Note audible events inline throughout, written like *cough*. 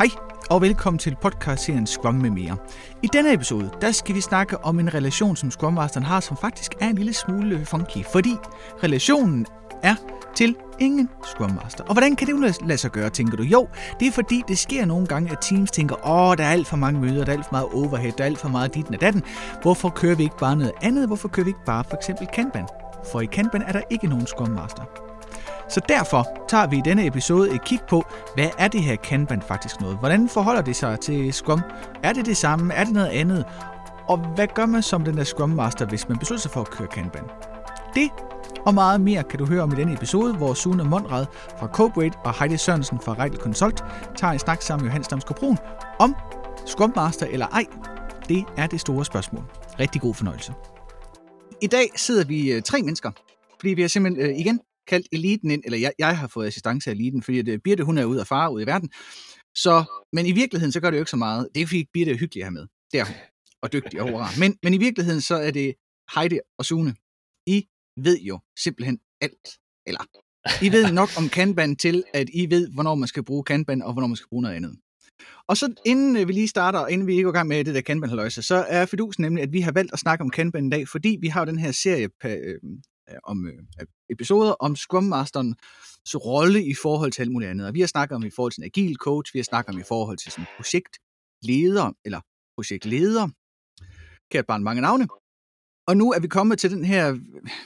Hej og velkommen til podcast-serien Scrum med mere. I denne episode, der skal vi snakke om en relation, som Scrum Masteren har, som faktisk er en lille smule funky, fordi relationen er til ingen Scrum Master. Og hvordan kan det lade sig gøre, tænker du? Jo, det er fordi, det sker nogle gange, at teams tænker, åh, der er alt for mange møder, der er alt for meget overhead, der er alt for meget dit og datten. Hvorfor kører vi ikke bare noget andet? Hvorfor kører vi ikke bare for eksempel Kanban? For i Kanban er der ikke nogen Scrum Master. Så derfor tager vi i denne episode et kig på, hvad er det her Kanban faktisk noget? Hvordan forholder det sig til Scrum? Er det det samme? Er det noget andet? Og hvad gør man som den der Scrum Master, hvis man beslutter sig for at køre Kanban? Det og meget mere kan du høre om i denne episode, hvor Sune Mondrad fra Cobrate og Heidi Sørensen fra Rejl Consult tager en snak sammen med Johan Stamskobron om Scrum Master eller ej. Det er det store spørgsmål. Rigtig god fornøjelse. I dag sidder vi øh, tre mennesker, fordi vi har simpelthen øh, igen kaldt eliten ind, eller jeg, jeg har fået assistance af eliten, fordi det, øh, Birte hun er ude af fare ud i verden. Så, men i virkeligheden, så gør det jo ikke så meget. Det er fordi Birte er hyggelig her med. Der. Og dygtig og rar. Men, men i virkeligheden, så er det Heidi og Sune. I ved jo simpelthen alt. Eller, I ved nok om Kanban til, at I ved, hvornår man skal bruge Kanban, og hvornår man skal bruge noget andet. Og så inden øh, vi lige starter, og inden vi går i gang med det der kanban så er fidusen nemlig, at vi har valgt at snakke om Kanban i dag, fordi vi har den her serie øh, om øh, episoder om Scrum Masterens rolle i forhold til alt muligt andet. Og vi har snakket om i forhold til en agil coach, vi har snakket om i forhold til sådan projektleder, eller projektleder, kært barn mange navne. Og nu er vi kommet til den her,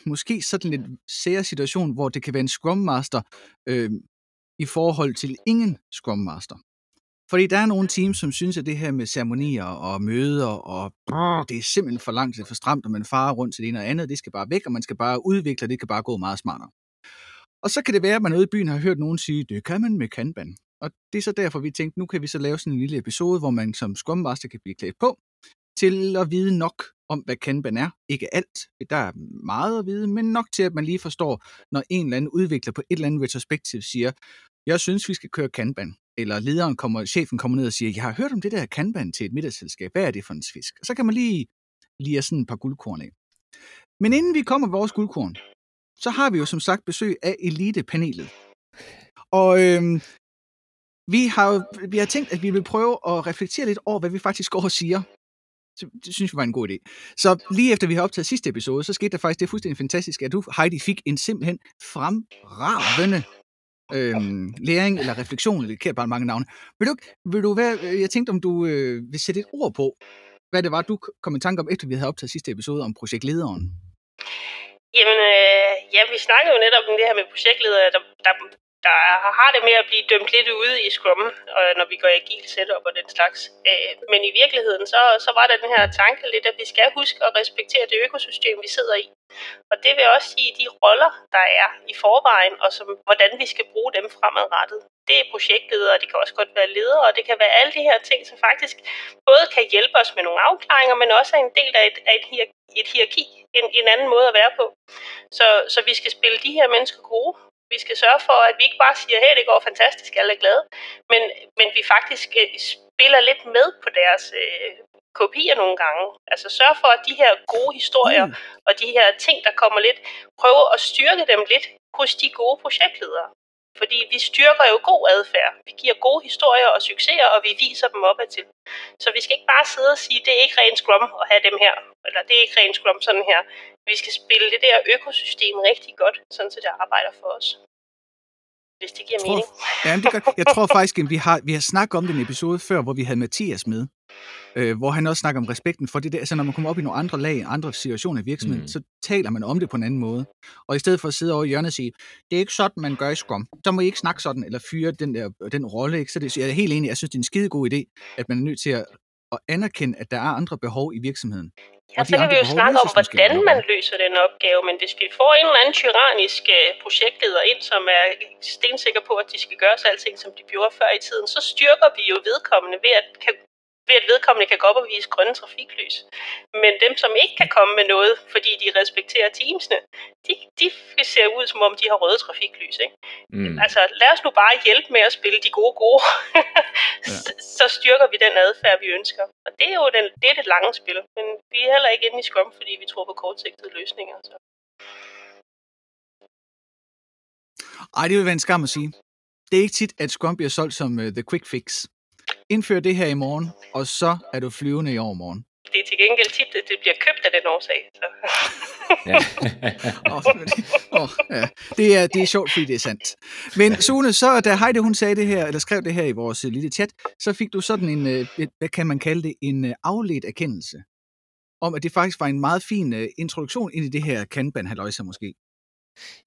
måske sådan lidt sære situation, hvor det kan være en Scrum Master øh, i forhold til ingen Scrum Master. Fordi der er nogle teams, som synes, at det her med ceremonier og møder, og det er simpelthen for langt, det er for stramt, og man farer rundt til det ene og andet, det skal bare væk, og man skal bare udvikle, det kan bare gå meget smartere. Og så kan det være, at man ude i byen har hørt nogen sige, det kan man med Kanban. Og det er så derfor, vi tænkte, nu kan vi så lave sådan en lille episode, hvor man som Scrum Master kan blive klædt på, til at vide nok om, hvad Kanban er. Ikke alt, der er meget at vide, men nok til, at man lige forstår, når en eller anden udvikler på et eller andet retrospektiv siger, jeg synes, vi skal køre Kanban. Eller lederen kommer, chefen kommer ned og siger, jeg har hørt om det der Kanban til et middagsselskab. Hvad er det for en fisk? Og så kan man lige lige sådan et par guldkorn af. Men inden vi kommer vores guldkorn, så har vi jo som sagt besøg af elitepanelet. Og øhm, vi har vi har tænkt, at vi vil prøve at reflektere lidt over, hvad vi faktisk går og siger. Så det synes vi var en god idé. Så lige efter vi har optaget sidste episode, så skete der faktisk det fuldstændig fantastisk, at du, Heidi, fik en simpelthen fremragende øhm, læring eller refleksion, eller det bare mange navne. Vil du, vil du være, øh, jeg tænkte, om du øh, vil sætte et ord på, hvad det var, du kom i tanke om, efter vi havde optaget sidste episode om projektlederen. Jamen, øh, ja, vi snakkede jo netop om det her med projektledere, der, der, der har det med at blive dømt lidt ude i Scrum, og når vi går i agil setup og den slags. Øh, men i virkeligheden, så, så var der den her tanke lidt, at vi skal huske at respektere det økosystem, vi sidder i. Og det vil også sige de roller, der er i forvejen, og som, hvordan vi skal bruge dem fremadrettet. Det er projektledere, det kan også godt være ledere, og det kan være alle de her ting, som faktisk både kan hjælpe os med nogle afklaringer, men også er en del af et, af et, hierarki, et hierarki, en, en anden måde at være på. Så, så vi skal spille de her mennesker gode, vi skal sørge for, at vi ikke bare siger, hey, det går fantastisk, alle er glade, men, men vi faktisk øh, spiller lidt med på deres øh, kopier nogle gange. Altså sørge for, at de her gode historier mm. og de her ting, der kommer lidt, prøve at styrke dem lidt hos de gode projektledere. Fordi vi styrker jo god adfærd. Vi giver gode historier og succeser, og vi viser dem opad til. Så vi skal ikke bare sidde og sige, det er ikke ren Scrum at have dem her, eller det er ikke ren Scrum sådan her. Vi skal spille det der økosystem rigtig godt, sådan så det arbejder for os. Hvis det giver tror, mening. Ja, det gør, jeg tror faktisk, at vi har, vi har snakket om den episode før, hvor vi havde Mathias med øh, hvor han også snakker om respekten for det der, altså når man kommer op i nogle andre lag, andre situationer i virksomheden, mm. så taler man om det på en anden måde. Og i stedet for at sidde over i hjørnet og sige, det er ikke sådan, man gør i Scrum, så må I ikke snakke sådan, eller fyre den, der, den rolle. Ikke? Så det, jeg er helt enig, jeg synes, det er en skide god idé, at man er nødt til at, at anerkende, at der er andre behov i virksomheden. Ja, så kan vi jo snakke om, hvordan man løser den opgave, men hvis vi får en eller anden tyrannisk øh, projektleder ind, som er stensikker på, at de skal gøre alting, som de gjorde før i tiden, så styrker vi jo vedkommende ved at kan ved at vedkommende kan gå op og vise grønne trafiklys. Men dem, som ikke kan komme med noget, fordi de respekterer teamsene, de, de ser ud, som om de har røde trafiklys. Ikke? Mm. Altså, lad os nu bare hjælpe med at spille de gode gode. *laughs* ja. Så styrker vi den adfærd, vi ønsker. Og det er jo den, det, er det lange spil. Men vi er heller ikke inde i Scrum, fordi vi tror på kortsigtede løsninger. Så. Ej, det vil være en skam at sige. Det er ikke tit, at Scrum bliver solgt som uh, the quick fix. Indfør det her i morgen, og så er du flyvende i overmorgen. Det er til gengæld tit, at det bliver købt af den årsag. Så. Ja. *laughs* oh, oh, ja. det, er, det er sjovt, fordi det er sandt. Men Sune, så da Heide hun sagde det her, eller skrev det her i vores øh, lille chat, så fik du sådan en, øh, et- hvad kan man kalde det, en øh, afledt erkendelse. Om at det faktisk var en meget fin introduktion ind i det her kanban halløjsa måske.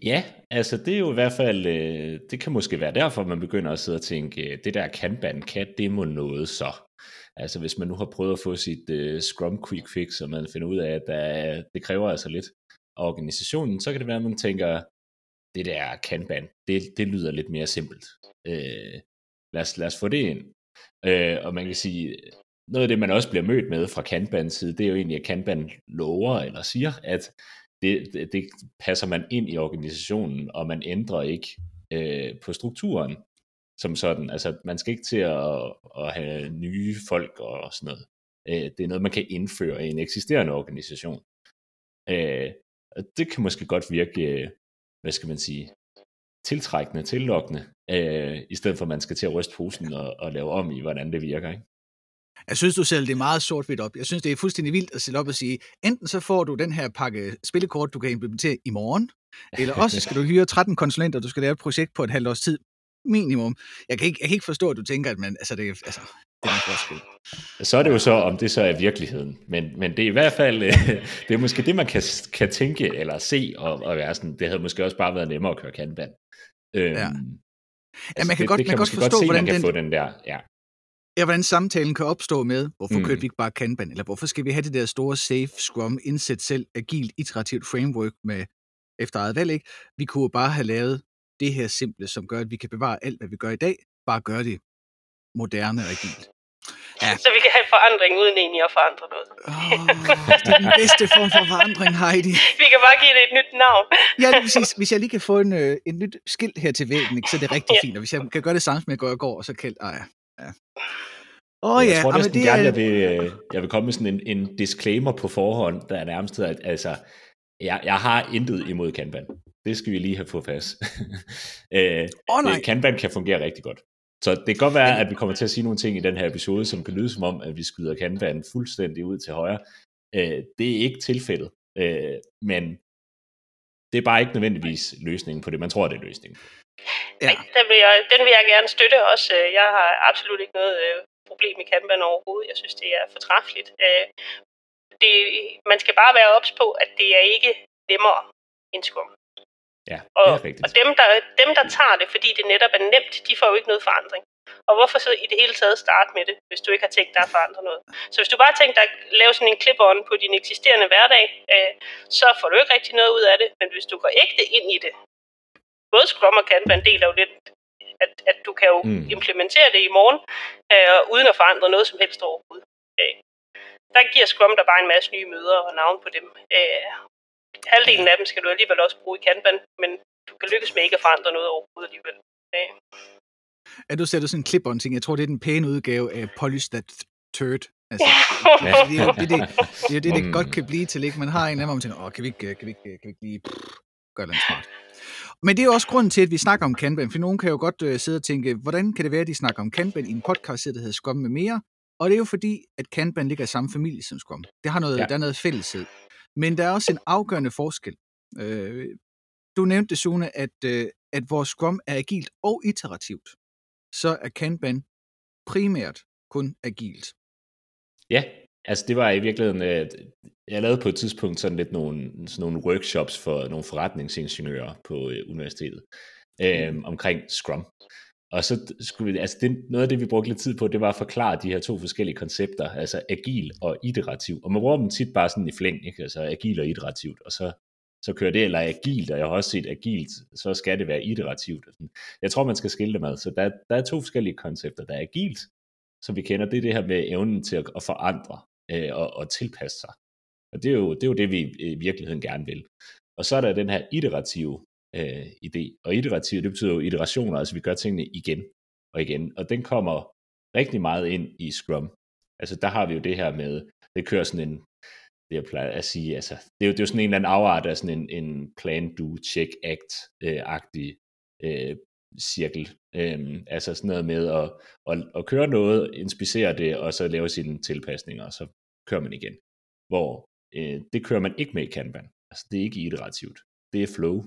Ja, altså det er jo i hvert fald, øh, det kan måske være derfor, man begynder at sidde og tænke, øh, det der Kanban kat, det må noget så. Altså hvis man nu har prøvet at få sit øh, Scrum Quick Fix, og man finder ud af, at der, er- det kræver altså lidt af organisationen, så kan det være, at man tænker, det der Kanban, det, det lyder lidt mere simpelt. Øh, lad, os, lad os få det ind. Øh, og man kan sige, noget af det, man også bliver mødt med fra Kanbans side, det er jo egentlig, at Kanban lover eller siger, at det, det, det passer man ind i organisationen, og man ændrer ikke øh, på strukturen som sådan. Altså, man skal ikke til at, at have nye folk og sådan noget. Øh, det er noget, man kan indføre i en eksisterende organisation. Øh, og det kan måske godt virke, hvad skal man sige, tiltrækkende, tillokkende, øh, i stedet for at man skal til at ryste posen og, og lave om i, hvordan det virker. Ikke? Jeg synes, du sætter det meget sort-hvidt op. Jeg synes, det er fuldstændig vildt at sætte op og sige, enten så får du den her pakke spillekort, du kan implementere i morgen, eller *laughs* også skal du hyre 13 konsulenter, du skal lave et projekt på et halvt års tid minimum. Jeg kan ikke, jeg kan ikke forstå, at du tænker, at man, altså, det, er- altså, det er en forskel. Så er det jo så, om det så er virkeligheden. Men, men det er i hvert fald, *laughs* det er måske det, man kan, kan tænke eller se, og, og være sådan, det havde måske også bare været nemmere at køre kanban. Øhm, Ja. Ja, man kan det, godt- det man kan kan godt forstå, godt se, hvordan man kan den- få den der, ja. Ja, hvordan samtalen kan opstå med, hvorfor mm. Kørte vi ikke bare Kanban, eller hvorfor skal vi have det der store safe scrum, indsæt selv, agilt, iterativt framework med efter eget valg, ikke? Vi kunne bare have lavet det her simple, som gør, at vi kan bevare alt, hvad vi gør i dag, bare gøre det moderne og agilt. Ja. så vi kan have forandring uden egentlig at forandre noget. Oh, det er den bedste form for forandring, Heidi. Vi kan bare give det et nyt navn. Ja, det præcis. Hvis jeg lige kan få en, øh, en nyt skilt her til væggen, ikke, så er det rigtig Ja. fint. Og hvis jeg kan gøre det samme, som jeg gør i går, og så kaldt, ah, ja. Åh oh, jeg ja, tror ah, men næsten det gerne, er, jeg vil, øh, jeg vil komme med sådan en, en disclaimer på forhånd, der er nærmest hedder, at altså, jeg, jeg har intet imod Kanban. Det skal vi lige have på fast. *laughs* øh, nej. det- Kanban kan fungere rigtig godt. Så det kan godt være, at vi kommer til at sige nogle ting i den her episode, som kan lyde som om, at vi skyder Kanban fuldstændig ud til højre. Øh, det er ikke tilfældet, øh, men det er bare ikke nødvendigvis løsningen på det. Man tror, det er løsningen. ja. Den vil, jeg, den vil jeg gerne støtte også. Øh, Jeg har absolut ikke noget øh, problem med Kanban overhovedet. Jeg synes, det er fortræffeligt. Øh, Det, man skal bare være ops på, at det er ikke nemmere end Scrum. Ja, Og, det er rigtigt. og dem, der, dem, der tager det, fordi det netop er nemt, de får jo ikke noget forandring. Og hvorfor så i det hele taget starte med det, hvis du ikke har tænkt dig at forandre noget? Så hvis du bare tænker dig at lave sådan en clip-on på din eksisterende hverdag, øh, så får du ikke rigtig noget ud af det. Men hvis du går ægte ind i det, både Scrum og Kanban deler jo lidt, at, at du kan jo Mm. implementere det i morgen, øh, uden at forandre noget som helst overhovedet. Øh, der giver Scrum der bare en masse nye møder og navn på dem. Øh, halvdelen af dem skal du alligevel også bruge i Kanban, men du kan lykkes med ikke at forandre noget overhovedet alligevel. Øh, Ja, du sætter sådan en clip ting. Jeg tror, det er den pæne udgave af Polish That Turd. Altså, Ja. det, er det, det, det, er det, det Mm. godt kan blive til, ikke? Man har en eller anden, hvor man tænker, åh, kan vi ikke, kan vi ikke, kan vi ikke lige gøre noget smart? Men det er jo også grunden til, at vi snakker om Kanban, for nogen kan jo godt uh, sidde og tænke, hvordan kan det være, at de snakker om Kanban i en podcast, der hedder Scrum med mere? Og det er jo fordi, at Kanban ligger i samme familie som Scrum. Det har noget, Ja. der er noget fælleshed. Men der er også en afgørende forskel. Øh, du nævnte Sune, at, øh, at vores Scrum er agilt og iterativt. Så er Kanban primært kun agilt. Ja, altså det var i virkeligheden, øh, jeg lavede på et tidspunkt sådan lidt nogle, sådan nogle workshops for nogle forretningsingeniører på øh, universitetet øh, omkring Scrum. Og så skulle vi, altså det, noget af det, vi brugte lidt tid på, det var at forklare de her to forskellige koncepter, altså agil og iterativ. Og man bruger dem tit bare sådan i flæng, ikke? altså agil og iterativt, og så, så kører det, eller agilt, og jeg har også set agilt, så skal det være iterativt. og sådan. Jeg tror, man skal skille dem ad. Så der, der er to forskellige koncepter. Der er agilt, som vi kender, det er det her med evnen til at, at forandre øh, og, og tilpasse sig. Og det er, jo, det er jo det, vi øh, i virkeligheden gerne vil. Og så er der den her iterative øh, idé. Og iterativ, det betyder jo iterationer, altså vi gør tingene igen og igen. Og den kommer rigtig meget ind i Scrum. Altså der har vi jo det her med, det kører sådan en, det jeg plejer at sige, altså det er jo, det er jo sådan en eller anden afart af sådan en, en plan, do, check, act-agtig øh, øh, cirkel. Øhm, altså sådan noget med at, at, at køre noget, inspicere det, og så lave sine tilpasninger, og så kører man igen. Hvor øh, det kører man ikke med i Kanban. Altså det er ikke iterativt. Det er flow,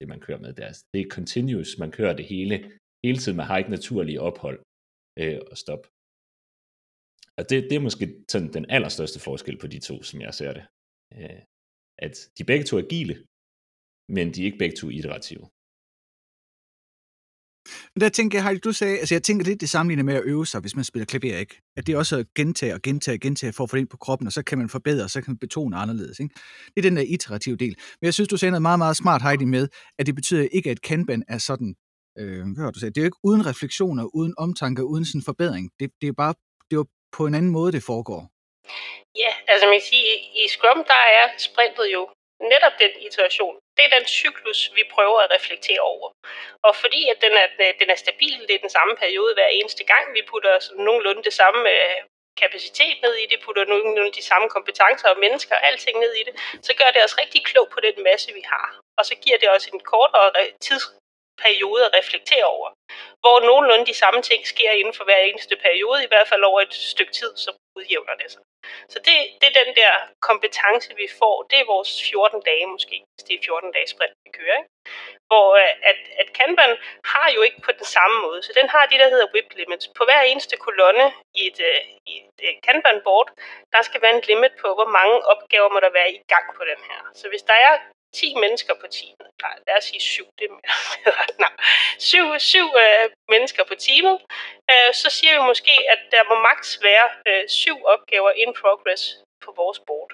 det man kører med der. Det er continuous, man kører det hele, hele tiden. Man har ikke naturlige ophold øh, og stop. Og det, det er måske sådan den allerstørste forskel på de to, som jeg ser det. Øh, at de begge to er agile, men de er ikke begge to iterative. Men der tænker jeg, Heidi, du sagde, altså jeg tænker lidt det sammenligner med at øve sig, hvis man spiller klaver, ikke? At det er også at gentage og gentage og gentage for at få det ind på kroppen, og så kan man forbedre, og så kan man betone anderledes, ikke? Det er den der iterative del. Men jeg synes, du sagde noget meget, meget smart, Heidi, med, at det betyder ikke, at Kanban er sådan, øh, hvad har du sagt, det er jo ikke uden refleksioner, uden omtanke, uden sådan forbedring. Det, det er bare, det er jo på en anden måde, det foregår. Ja, altså man kan sige, i Scrum, der er sprintet jo netop den iteration. Det er den cyklus, vi prøver at reflektere over. Og fordi at den er, øh, den er stabil, det er den samme periode hver eneste gang, vi putter sådan nogenlunde det samme øh, kapacitet ned i det, putter nogenlunde de samme kompetencer og mennesker og alting ned i det, så gør det os rigtig klog på den masse, vi har. Og så giver det os en kortere tids, at reflektere over, hvor nogenlunde de samme ting sker inden for hver eneste periode, i hvert fald over et stykke tid, så udjævner det sig. Så det, det er den der kompetence, vi får. Det er vores 14 dage måske, hvis det er 14 dage sprint, vi kører. Ikke? Hvor øh, at, at Kanban har jo ikke på den samme måde. Så den har det, der hedder whip limits. På hver eneste kolonne i et, øh, i et øh, Kanban-board, der skal være en limit på, hvor mange opgaver må der være i gang på den her. Så hvis der er 10 mennesker på teamet. Nej, lad os sige 7. Det er mere. Nej, 7, 7 øh, mennesker på teamet. Øh, så siger vi måske, at der må maks være øh, 7 opgaver in progress på vores board.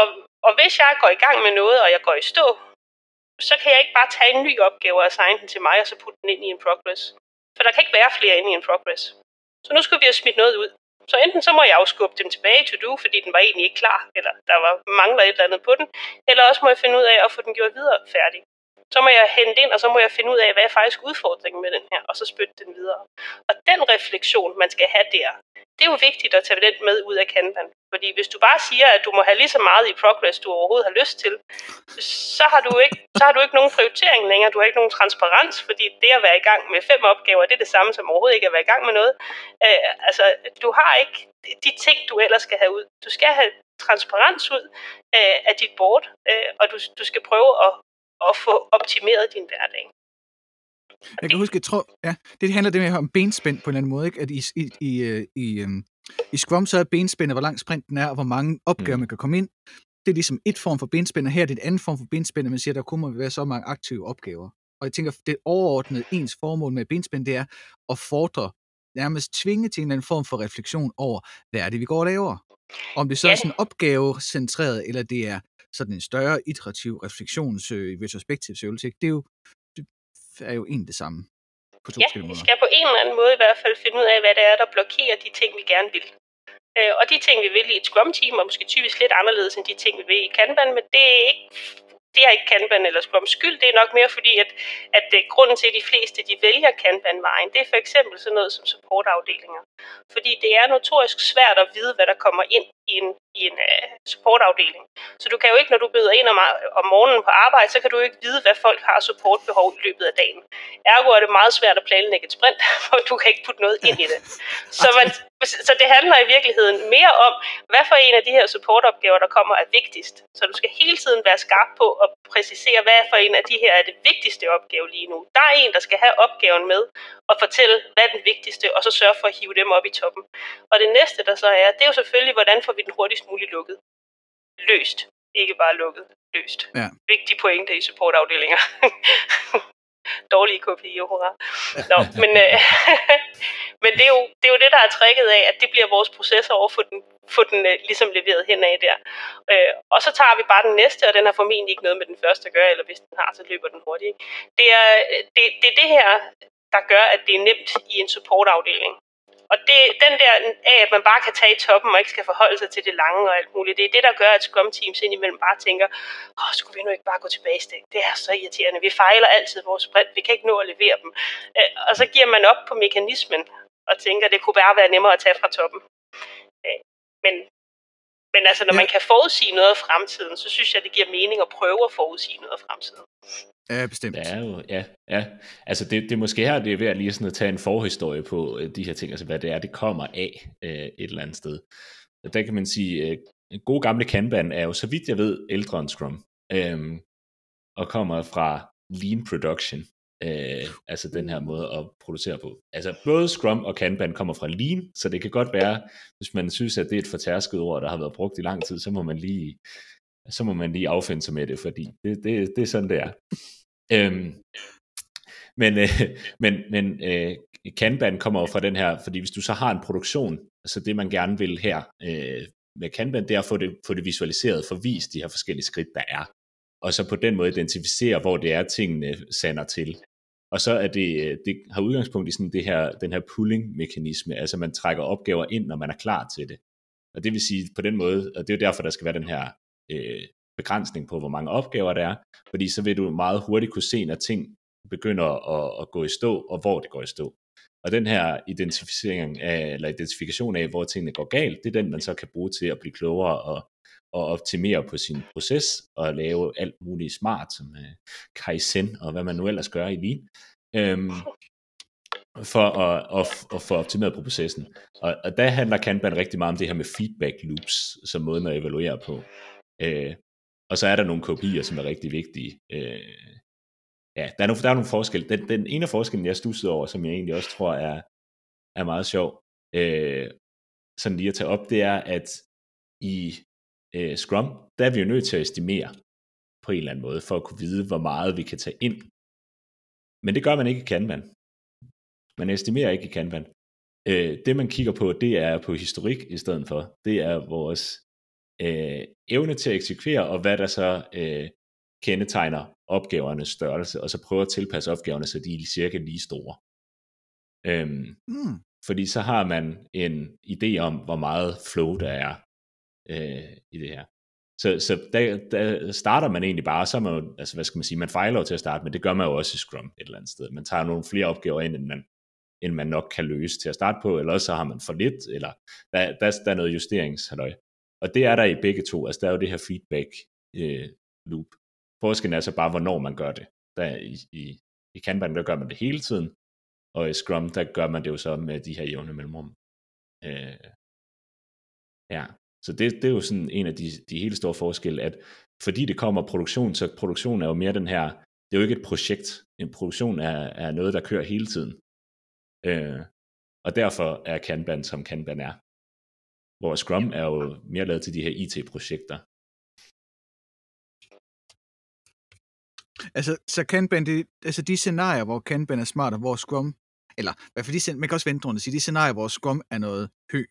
Og, og hvis jeg går i gang med noget, og jeg går i stå, så kan jeg ikke bare tage en ny opgave og assigne den til mig, og så putte den ind i en progress. For der kan ikke være flere inde i en progress. Så nu skal vi have smidt noget ud. Så enten så må jeg afskubbe dem tilbage til do, fordi den var egentlig ikke klar, eller der var mangler et eller andet på den, eller også må jeg finde ud af at få den gjort videre færdig. Så må jeg hente ind, og så må jeg finde ud af, hvad er faktisk udfordringen med den her, og så spytte den videre. Og den refleksion, man skal have der, det er jo vigtigt at tage den med ud af Kanban. Fordi hvis du bare siger, at du må have lige så meget i progress, du overhovedet har lyst til, så har du ikke, så har du ikke nogen prioritering længere, du har ikke nogen transparens, fordi det at være i gang med fem opgaver, det er det samme som overhovedet ikke at være i gang med noget. Øh, altså, du har ikke de ting, du ellers skal have ud. Du skal have transparens ud øh, af dit board, øh, og du, du skal prøve at, at få optimeret din hverdag. Jeg kan huske, jeg tror, ja, det handler det med om benspænd på en eller anden måde, ikke? at i, i, i, øh, i, øhm, i Scrum så er benspændet, hvor lang sprinten er, og hvor mange opgaver mm. man kan komme ind. Det er ligesom et form for benspænd, og her er det et andet form for benspænd, man siger, at der kun må være så mange aktive opgaver. Og jeg tænker, det overordnede ens formål med benspænd, det er at fordre, nærmest tvinge til en eller anden form for refleksion over, hvad er det, vi går og laver. Om det så er sådan opgavecentreret, eller det er sådan en større iterativ refleksions øh, retrospektiv øvelse, det er jo er jo en det samme på to ja, måder. vi skal på en eller anden måde i hvert fald finde ud af, hvad det er, der blokerer de ting, vi gerne vil. Øh, og de ting, vi vil i et Scrum-team, er måske typisk lidt anderledes end de ting, vi vil i Kanban, men det er ikke det er ikke Kanban eller Scrum skyld, det er nok mere fordi, at, at det, øh, grunden til, at de fleste de vælger Kanban-vejen, det er for eksempel sådan noget som supportafdelinger. Fordi det er notorisk svært at vide, hvad der kommer ind i en, i en uh, supportafdeling. Så du kan jo ikke, når du møder ind om, om morgenen på arbejde, så kan du jo ikke vide, hvad folk har supportbehov i løbet af dagen. Ergo er det meget svært at planlægge et sprint, *laughs* for du kan ikke putte noget ind i det. *laughs* Så, man, så det handler i virkeligheden mere om, hvad for en af de her supportopgaver, der kommer, er vigtigst. Så du skal hele tiden være skarp på at præcisere, hvad for en af de her er det vigtigste opgave lige nu. Der er en, der skal have opgaven med og fortælle, hvad er den vigtigste, og så sørge for at hive dem op i toppen. Og det næste, der så er, det er jo selvfølgelig, hvordan får vi den hurtigst muligt lukket. Løst. Ikke bare lukket. Løst. Ja. Vigtig pointe i supportafdelinger. *laughs* Dårlige kopier, hurra. Nå, *laughs* men, øh, *laughs* men det, er jo, det er jo det, der er trækket af, at det bliver vores processor over for den, få den øh, ligesom leveret henad der. Øh, og så tager vi bare den næste, og den har formentlig ikke noget med den første at gøre, eller hvis den har, så løber den hurtigt. Det er det, det, er det her, der gør, at det er nemt i en supportafdeling. Og det, den der af, at man bare kan tage i toppen og ikke skal forholde sig til det lange og alt muligt, det er det, der gør, at Scrum Teams indimellem bare tænker, åh, skulle vi nu ikke bare gå tilbage i Det er så irriterende. Vi fejler altid vores sprint. Vi kan ikke nå at levere dem. Øh, og så giver man op på mekanismen og tænker, at det kunne bare være nemmere at tage fra toppen. Øh, men, men altså, når ja. man kan forudsige noget af fremtiden, så synes jeg, det giver mening at prøve at forudsige noget af fremtiden. Ja, bestemt. Det er jo, ja, ja. Altså det, det er måske her, det er ved at lige sådan at tage en forhistorie på øh, de her ting, altså hvad det er, det kommer af øh, et eller andet sted. Og der kan man sige, øh, en god gamle Kanban er jo, så vidt jeg ved, ældre end Scrum, øh, og kommer fra Lean Production, øh, altså den her måde at producere på. Altså både Scrum og Kanban kommer fra Lean, så det kan godt være, hvis man synes, at det er et fortærsket ord, der har været brugt i lang tid, så må man lige så må man lige affinde sig med det, fordi det, det, det er sådan, det er. øhm, men øh, men, men øh, Kanban kommer jo fra den her, fordi hvis du så har en produktion, altså det man gerne vil her øh, med Kanban, det er at få det, få det visualiseret, få vist de her forskellige skridt, der er, og så på den måde identificere, hvor det er, tingene sander til. Og så er det, øh, det har udgangspunkt i sådan det her, den her pulling-mekanisme, altså man trækker opgaver ind, når man er klar til det. Og det vil sige på den måde, og det er jo derfor, der skal være den her øh, begrænsning på, hvor mange opgaver der er, fordi så vil du meget hurtigt kunne se, når ting begynder at, at gå i stå, og hvor det går i stå. Og den her identificering af, eller identifikation af, hvor tingene går galt, det er den, man så kan bruge til at blive klogere og, at optimere på sin proces, og lave alt muligt smart, som øh, Kaizen, og hvad man nu ellers gør i Lean, øhm, for at, at, at få optimeret på processen. Og, og der handler Kanban rigtig meget om det her med feedback loops, som måden at evaluere på. Øh, og så er der nogle kopier, som er rigtig vigtige. Øh, ja, der er, nogle, der er nogle forskel. Den, den ene af forskellen, jeg stussede over, som jeg egentlig også tror er, er meget sjov, øh, sådan lige at tage op, det er, at i øh, Scrum, der er vi jo nødt til at estimere på en eller anden måde, for at kunne vide, hvor meget vi kan tage ind. Men det gør man ikke i Kanban. Man estimerer ikke i Kanban. Øh, det man kigger på, det er på historik i stedet for. Det er vores øh, evne til at eksekvere, og hvad der så øh, kendetegner opgavernes størrelse, og så prøve at tilpasse opgaverne, så de er cirka lige store. Øhm, mm. Fordi så har man en idé om, hvor meget flow der er øh, i det her. Så, så der, der starter man egentlig bare, så man altså hvad skal man sige, man fejler jo til at starte, men det gør man jo også i Scrum et eller andet sted. Man tager nogle flere opgaver ind, end man, end man nok kan løse til at starte på, eller så har man for lidt, eller der, der, der er noget justeringshalløj. Og det er der i begge to, altså der er jo det her feedback øh, loop. Forskellen er så bare, hvornår man gør det. Der i, i, i Kanban, der gør man det hele tiden, og i Scrum, der gør man det jo så med de her jævne mellemrum. Øh, ja, så det, det er jo sådan en af de, de helt store forskelle, at fordi det kommer produktion, så produktion er jo mere den her, det er jo ikke et projekt. En produktion er, er noget, der kører hele tiden. Øh, og derfor er Kanban, som Kanban er. Hvor Scrum er jo mere lavet til de her IT-projekter. Altså, så Kanban, det, altså de scenarier, hvor Kanban er smart, og hvor Scrum, eller hvad for de, man kan også vente rundt og sige, de scenarier, hvor Scrum er noget hø,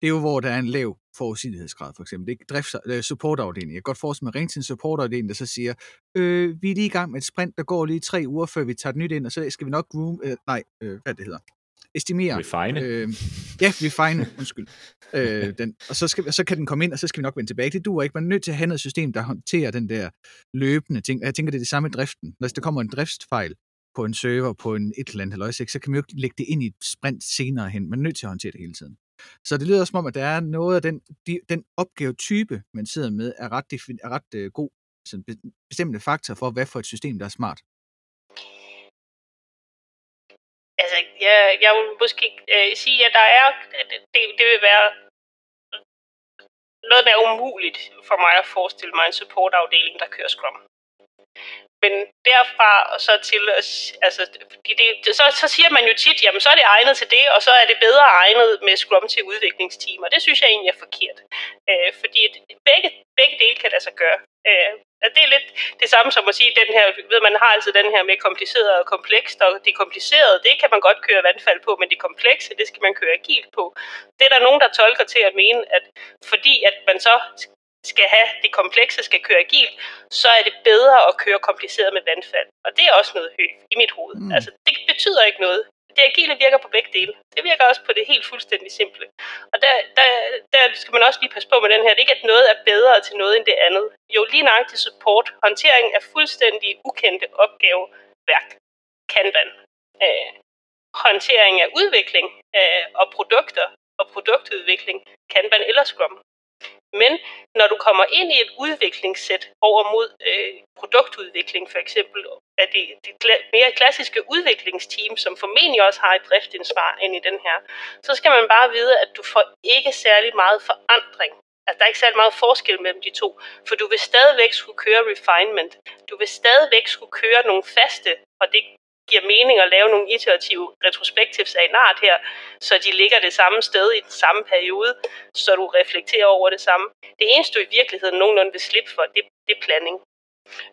det er jo, hvor der er en lav forudsigelighedsgrad, for eksempel. Det er drift, uh, supportafdeling. Jeg kan godt forestille mig ringe til en supportafdeling, der så siger, øh, vi er lige i gang med et sprint, der går lige tre uger, før vi tager et nyt ind, og så skal vi nok room, øh, nej, øh, hvad det hedder, estimere. Refine. Øh, ja, refine, undskyld. øh, den, og så, skal, så kan den komme ind, og så skal vi nok vende tilbage. Det duer ikke. Man er nødt til at have noget system, der håndterer den der løbende ting. Jeg tænker, det er det samme i driften. Hvis der kommer en driftsfejl på en server, på en et eller andet så kan man jo ikke lægge det ind i et sprint senere hen. Man er nødt til at håndtere det hele tiden. Så det lyder som om, at der er noget af den, de, den opgavetype, man sidder med, er ret, er ret uh, god sådan bestemmende faktor for, hvad for et system, der er smart. Altså, jeg, jeg vil måske øh, sige, at der er, det, det vil være noget, der er umuligt for mig at forestille mig en supportafdeling, der kører Scrum. Men derfra og så til, altså, det, det, så, så siger man jo tit, jamen så er det egnet til det, og så er det bedre egnet med Scrum til udviklingsteam, og det synes jeg egentlig er forkert. Øh, fordi begge, begge dele kan lade sig gøre. Øh, det er lidt det samme som at sige, den her, ved man har altid den her med kompliceret og komplekst, og det komplicerede, det kan man godt køre vandfald på, men det komplekse, det skal man køre agilt på. Det er der nogen, der tolker til at mene, at fordi at man så skal have det komplekse, skal køre agilt, så er det bedre at køre kompliceret med vandfald. Og det er også noget højt i mit hoved. Mm. Altså, det betyder ikke noget. Det agile virker på begge dele. Det virker også på det helt fuldstændig simple. Og der, der, der skal man også lige passe på med den her. Det er ikke, at noget er bedre til noget end det andet. Jo, lige nøjagtigt support. Håndtering af fuldstændig ukendte opgaveværk. Kanban. Øh, håndtering af udvikling øh, og produkter og produktudvikling. Kanban eller Scrum. Men når du kommer ind i et udviklingssæt over mod øh, produktudvikling for eksempel, er det, det mere klassiske udviklingsteam, som formentlig også har et driftansvar ind i den her, så skal man bare vide, at du får ikke særlig meget forandring Altså, der er ikke særlig meget forskel mellem de to, for du vil stadigvæk skulle køre refinement. Du vil stadigvæk skulle køre nogle faste, og det giver mening at lave nogle iterative retrospektivs af en art her, så de ligger det samme sted i den samme periode, så du reflekterer over det samme. Det eneste, du i virkeligheden nogenlunde vil slippe for, det, det er planning.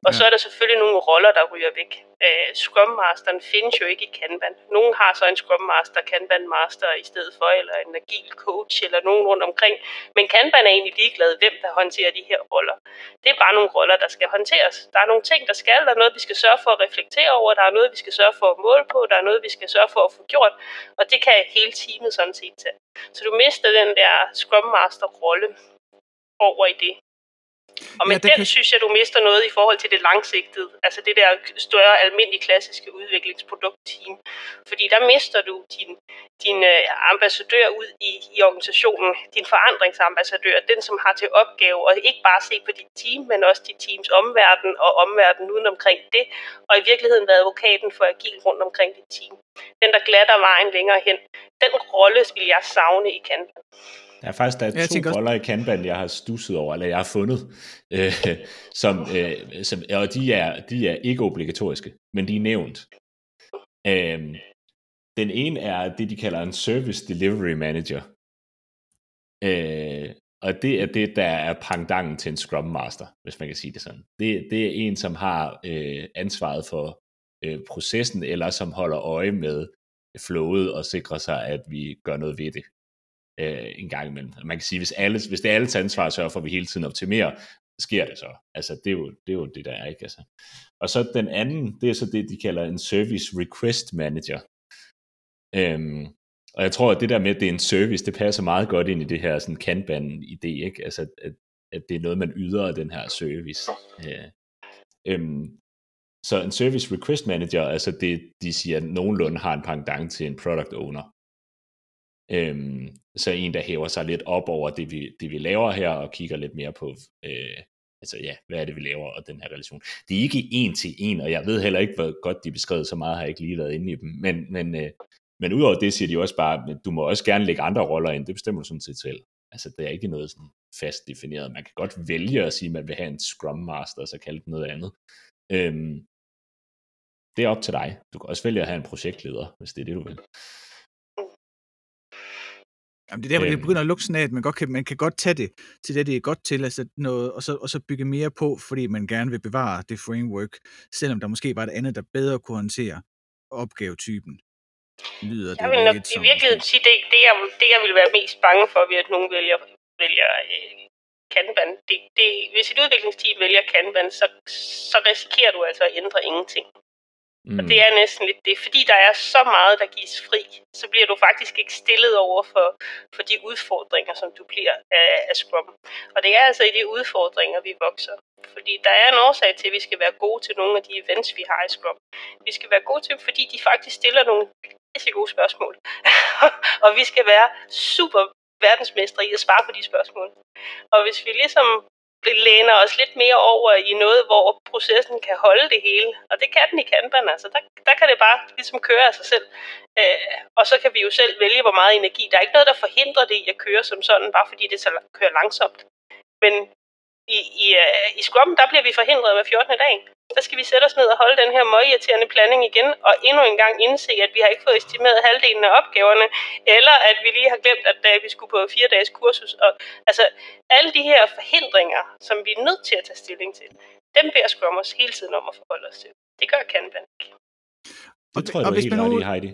Og ja. så er der selvfølgelig nogle roller, der ryger væk. Uh, Scrum Masteren findes jo ikke i Kanban. Nogen har så en Scrum Master, Kanban Master i stedet for, eller en agil coach, eller nogen rundt omkring. Men Kanban er egentlig ligeglad, hvem der håndterer de her roller. Det er bare nogle roller, der skal håndteres. Der er nogle ting, der skal. Der er noget, vi skal sørge for at reflektere over. Der er noget, vi skal sørge for at måle på. Der er noget, vi skal sørge for at få gjort. Og det kan hele teamet sådan set tage. Så du mister den der Scrum Master rolle over i det. Og med ja, den kan... synes jeg, du mister noget i forhold til det langsigtede. Altså det der større, almindelige, klassiske udviklingsproduktteam. Fordi der mister du din, din uh, ambassadør ud i, i organisationen. Din forandringsambassadør. Den, som har til opgave at ikke bare se på dit team, men også dit teams omverden og omverden uden omkring det. Og i virkeligheden være advokaten for agil rundt omkring dit team. Den, der glatter vejen længere hen. Den rolle vil jeg savne i Kanban. Der er faktisk der er jeg to roller i Kanban, jeg har stusset over, eller jeg har fundet, øh, som, øh, som, og de er, de er ikke obligatoriske, men de er nævnt. Øh, den ene er det, de kalder en Service Delivery Manager. Øh, og det er det, der er pangdangen til en Scrum Master, hvis man kan sige det sådan. Det, det er en, som har øh, ansvaret for øh, processen, eller som holder øje med flowet og sikre sig, at vi gør noget ved det øh, en gang imellem. Man kan sige, hvis, alle, hvis det er alles ansvar at sørge for, at vi hele tiden optimerer, sker det så. Altså, det er jo det, er jo det der er, ikke? Altså. Og så den anden, det er så det, de kalder en Service Request Manager. Øhm, og jeg tror, at det der med, at det er en service, det passer meget godt ind i det her sådan Kanban-idé, ikke? Altså, at, at det er noget, man yder af den her service. Øh, øhm, så en Service Request Manager, altså det, de siger, at nogenlunde har en pangdang til en Product Owner. Øhm, så en, der hæver sig lidt op over det vi, det, vi laver her, og kigger lidt mere på, øh, altså ja, hvad er det, vi laver, og den her relation. Det er ikke en til en, og jeg ved heller ikke, hvor godt de er beskrevet, så meget har jeg ikke lige været inde i dem, men, men, øh, men udover det siger de også bare, at du må også gerne lægge andre roller ind, det bestemmer du sådan set selv. Altså, det er ikke noget sådan fast defineret. Man kan godt vælge at sige, at man vil have en Scrum Master, og så kalde det noget andet. Øhm, det er op til dig. Du kan også vælge at have en projektleder, hvis det er det, du vil. Jamen, det er der, hvor det øhm. begynder at lugte sådan af, at man, godt kan, man kan godt tage det til det, det er godt til, altså noget, og, så, og så bygge mere på, fordi man gerne vil bevare det framework, selvom der måske var et andet, der bedre kunne håndtere opgavetypen. Lyder jeg vil nok i virkeligheden sige, det, det, jeg, det jeg vil være mest bange for, ved at nogen vælger, vælger øh, Kanban. Det, det, hvis et udviklingsteam vælger Kanban, så, så risikerer du altså at ændre ingenting. Mm. Og det er næsten lidt det. Fordi der er så meget, der gives fri, så bliver du faktisk ikke stillet over for, for de udfordringer, som du bliver af, af Scrum. Og det er altså i de udfordringer, vi vokser. Fordi der er en årsag til, at vi skal være gode til nogle af de events, vi har i Scrum. Vi skal være gode til dem, fordi de faktisk stiller nogle rigtig gode spørgsmål. *laughs* og vi skal være super verdensmestre i at svare på de spørgsmål. Og hvis vi ligesom læner os lidt mere over i noget, hvor processen kan holde det hele. Og det kan den i Kanban, altså. Der, der kan det bare ligesom køre af sig selv. Øh, og så kan vi jo selv vælge, hvor meget energi. Der er ikke noget, der forhindrer det i at køre som sådan, bare fordi det så kører langsomt. Men i, i, uh, i Scrum, der bliver vi forhindret med 14. dagen. Der skal vi sætte os ned og holde den her møgirriterende planning igen, og endnu en gang indse, at vi har ikke fået estimeret halvdelen af opgaverne, eller at vi lige har glemt, at uh, vi skulle på fire dages kursus. Og, altså, alle de her forhindringer, som vi er nødt til at tage stilling til, dem beder Scrum os hele tiden om at forholde os til. Det gør Kanban ikke. Det tror jeg, du er helt i, Heidi.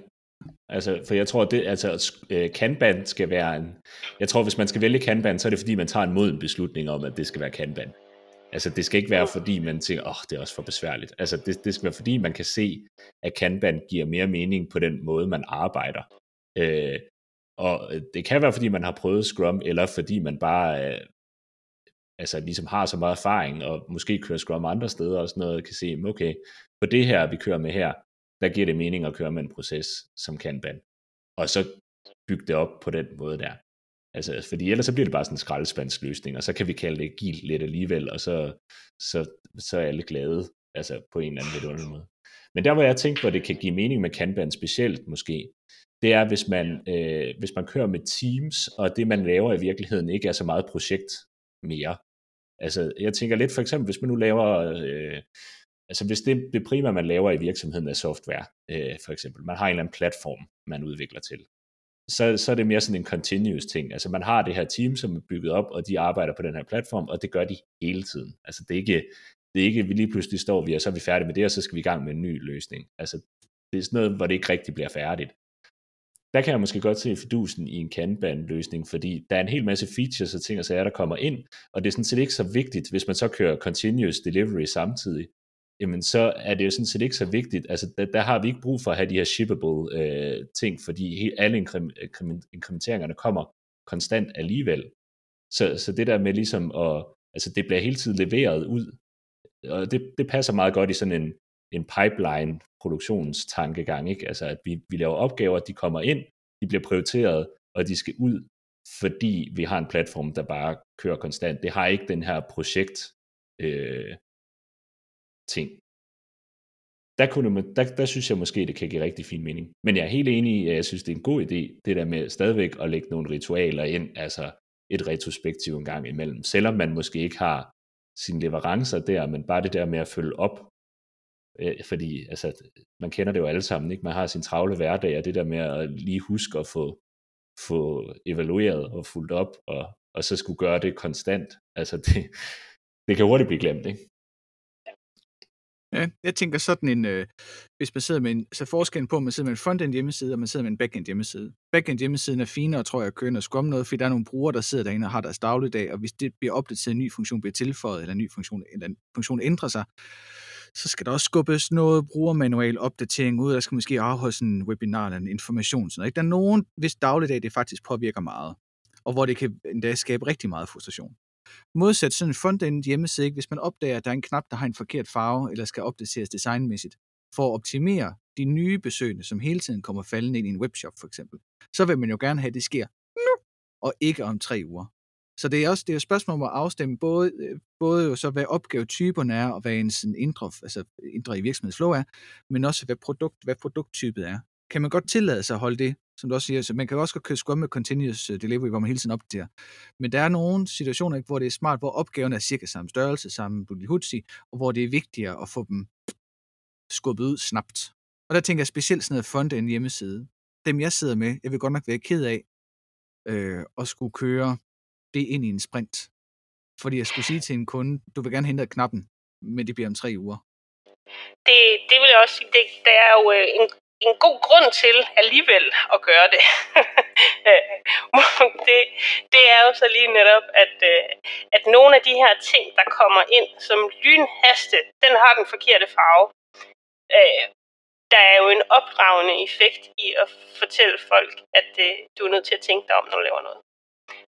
Altså, for jeg tror, det, altså, øh, Kanban skal være en... Jeg tror, hvis man skal vælge Kanban, så er det fordi, man tager en moden beslutning om, at det skal være Kanban. Altså, det skal ikke være, fordi man tænker, åh, oh, det er også for besværligt. Altså, det, det skal være, fordi man kan se, at Kanban giver mere mening på den måde, man arbejder. Øh, og det kan være, fordi man har prøvet Scrum, eller fordi man bare øh, altså ligesom har så meget erfaring, og måske kører Scrum andre steder og sådan noget, kan se, okay, på det her, vi kører med her, der giver det mening at køre med en proces som Kanban. Og så bygge det op på den måde der. Altså, fordi ellers så bliver det bare sådan en skraldespandsløsning, og så kan vi kalde det agil lidt alligevel, og så, så, så er alle glade, altså på en eller anden lidt underlig måde. Men der, hvor jeg tænkte, hvor det kan give mening med Kanban specielt måske, det er, hvis man, øh, hvis man kører med teams, og det, man laver i virkeligheden, ikke er så meget projekt mere. Altså, jeg tænker lidt for eksempel, hvis man nu laver, øh, altså hvis det, det primære, man laver i virksomheden er software, øh, for eksempel, man har en eller anden platform, man udvikler til, så, så er det mere sådan en continuous ting. Altså man har det her team, som er bygget op, og de arbejder på den her platform, og det gør de hele tiden. Altså det er ikke, det er ikke, vi lige pludselig står vi, og så er vi færdige med det, og så skal vi i gang med en ny løsning. Altså det er sådan noget, hvor det ikke rigtig bliver færdigt. Der kan jeg måske godt se fidusen i en Kanban-løsning, fordi der er en hel masse features og ting og sager, der kommer ind, og det er sådan set ikke så vigtigt, hvis man så kører continuous delivery samtidig, jamen så er det jo sådan set ikke så vigtigt. Altså, der, der har vi ikke brug for at have de her shippable øh, ting, fordi he, alle inkrementeringerne kommer konstant alligevel. Så, så det der med ligesom at, altså det bliver hele tiden leveret ud, og det, det passer meget godt i sådan en, en pipeline produktionstankegang, ikke? Altså at vi, vi laver opgaver, de kommer ind, de bliver prioriteret, og de skal ud, fordi vi har en platform, der bare kører konstant. Det har ikke den her projekt øh, ting. Der, kunne man, der, der synes jeg måske, det kan give rigtig fin mening. Men jeg er helt enig i, at jeg synes, det er en god idé, det der med stadigvæk at lægge nogle ritualer ind, altså et retrospektiv en gang imellem, selvom man måske ikke har sine leverancer der, men bare det der med at følge op, øh, fordi altså, man kender det jo alle sammen, ikke? man har sin travle hverdag, og det der med at lige huske at få, få evalueret og fulgt op, og, og så skulle gøre det konstant, altså *laughs* det, det kan hurtigt blive glemt, ikke? Ja, jeg tænker sådan en, øh, hvis man sidder med en, så forskellen på, om man sidder med en frontend hjemmeside, og man sidder med en backend hjemmeside. Backend hjemmesiden er finere, tror jeg, at køre noget noget, fordi der er nogle brugere, der sidder derinde og har deres dagligdag, og hvis det bliver opdateret, en ny funktion bliver tilføjet, eller en ny funktion, eller en funktion ændrer sig, så skal der også skubbes noget brugermanual opdatering ud, der skal måske afholdes en webinar eller en information. Sådan noget. Der er nogen, hvis dagligdag det faktisk påvirker meget, og hvor det kan endda skabe rigtig meget frustration. Modsat sådan en frontend hjemmeside, ikke? hvis man opdager, at der er en knap, der har en forkert farve, eller skal opdateres designmæssigt, for at optimere de nye besøgende, som hele tiden kommer faldende ind i en webshop for eksempel, så vil man jo gerne have, at det sker nu, og ikke om tre uger. Så det er også det er et spørgsmål om at afstemme både, øh, både jo så, hvad opgavetyperne er, og hvad en sådan indre, altså indre i virksomhedsflow er, men også hvad, produkt, hvad produkttypet er. Kan man godt tillade sig at holde det som du også siger, så man kan også godt køre Scrum med continuous øh, delivery, hvor man hele tiden opdaterer. Men der er nogle situationer, hvor det er smart, hvor opgaven er cirka samme størrelse, samme hudsi, og hvor det er vigtigere at få dem skubbet ud snabt. Og der tænker jeg specielt sådan noget front-end hjemmeside. Dem jeg sidder med, jeg vil godt nok være ked af øh, at skulle køre det ind i en sprint. Fordi jeg skulle sige til en kunde, du vil gerne hente knappen, men det bliver om tre uger. Det, det vil jeg også sige, det, der er jo øh, en en god grund til alligevel at gøre det. *laughs* Øh, det, det er jo så lige netop, at, øh, at nogle af de her ting, der kommer ind som lynhaste, den har den forkerte farve. Øh, der er jo en opdragende effekt i at fortælle folk, at du er nødt til at tænke dig om, når du laver noget.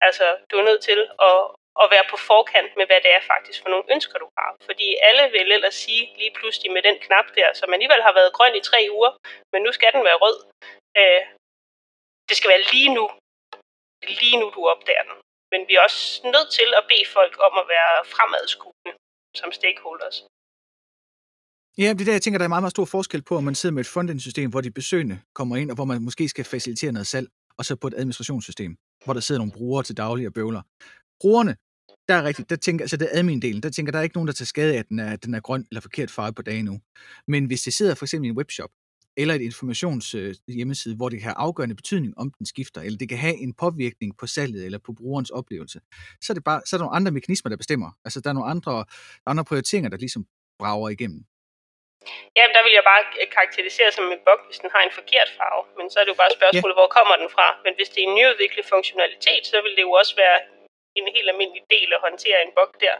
Altså, du er nødt til at, at være på forkant med, hvad det er faktisk for nogle ønsker, du har. Fordi alle vil ellers sige lige pludselig med den knap der, som alligevel har været grøn i tre uger, men nu skal den være rød. Øh, det skal være lige nu. Lige nu, du opdager den. Men vi er også nødt til at bede folk om at være fremadskuende som stakeholders. Ja, det er der, jeg tænker, der er meget, meget stor forskel på, om man sidder med et frontend-system, hvor de besøgende kommer ind, og hvor man måske skal facilitere noget salg, og så på et administrationssystem, hvor der sidder nogle brugere til daglige og bøvler. Brugerne, der er rigtigt, der tænker, altså det er admin-delen, der tænker, der er ikke nogen, der tager skade af, at den er, den er grøn eller forkert farve på dagen nu. Men hvis det sidder for eksempel i en webshop, eller et informations øh, hjemmeside, hvor det kan have afgørende betydning, om den skifter, eller det kan have en påvirkning på salget eller på brugerens oplevelse, så er, det bare, så er der nogle andre mekanismer, der bestemmer. Altså der er nogle andre, andre prioriteringer, der ligesom brager igennem. Ja, der vil jeg bare karakterisere som en bug, hvis den har en forkert farve. Men så er det jo bare spørgsmålet, ja. hvor kommer den fra? Men hvis det er en nyudviklet funktionalitet, så vil det jo også være en helt almindelig del at håndtere en bug der.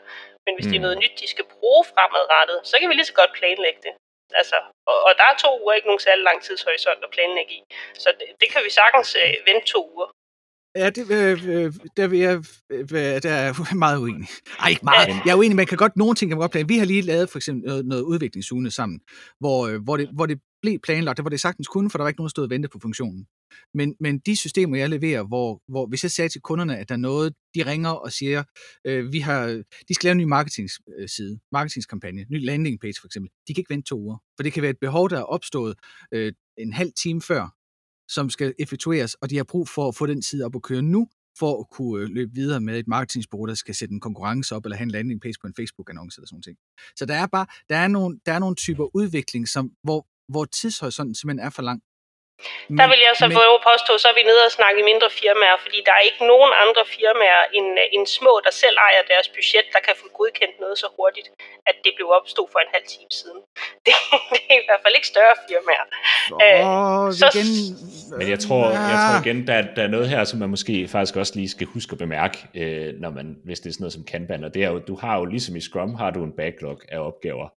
Men hvis mm. det er mm. noget nyt, de skal bruge fremadrettet, så kan vi lige så godt planlægge det. Altså, og, og der er to uger ikke nogen særlig lang tidshorisont at planlægge i. Så det, det kan vi sagtens øh, vente to uger. Ja, det, øh, øh der, vil jeg, øh, der er *laughs* meget uenig. Ej, ikke meget. Jeg er uenig, man kan godt, nogle ting kan man godt planlægge. Vi har lige lavet for eksempel noget, noget udviklingsuge sammen, hvor, øh, hvor, det, hvor det blev planlagt, det var det sagtens kunne, for der var ikke nogen, der stod og ventede på funktionen. Men, men de systemer, jeg leverer, hvor, hvor hvis jeg sagde til kunderne, at der er noget, de ringer og siger, øh, vi har, de skal lave en ny marketingside, øh, marketingskampagne, ny landing page for eksempel, de kan ikke vente to uger. For det kan være et behov, der er opstået øh, en halv time før, som skal effektueres, og de har brug for at få den side op at køre nu, for at kunne øh, løbe videre med et marketingsbureau, der skal sætte en konkurrence op, eller have en landing page på en Facebook-annonce eller sådan noget. Så der er bare, der er nogle, der er nogle typer udvikling, som, hvor, hvor tidshorisonten simpelthen er for lang. Men, der vil jeg så få påstå, så er vi nede og snakke i mindre firmaer, fordi der er ikke nogen andre firmaer end, øh, end små, der selv ejer deres budget, der kan få godkendt noget så hurtigt, at det blev opstået for en halv time siden. *laughs* Det, det er i hvert fald ikke større firmaer. Åh, så, igen, men jeg tror, jeg tror igen, der, der er noget her, som man måske faktisk også lige skal huske at bemærke, øh, når man, hvis det er sådan noget som Kanban, og det er jo, du har jo ligesom i Scrum, har du en backlog af opgaver,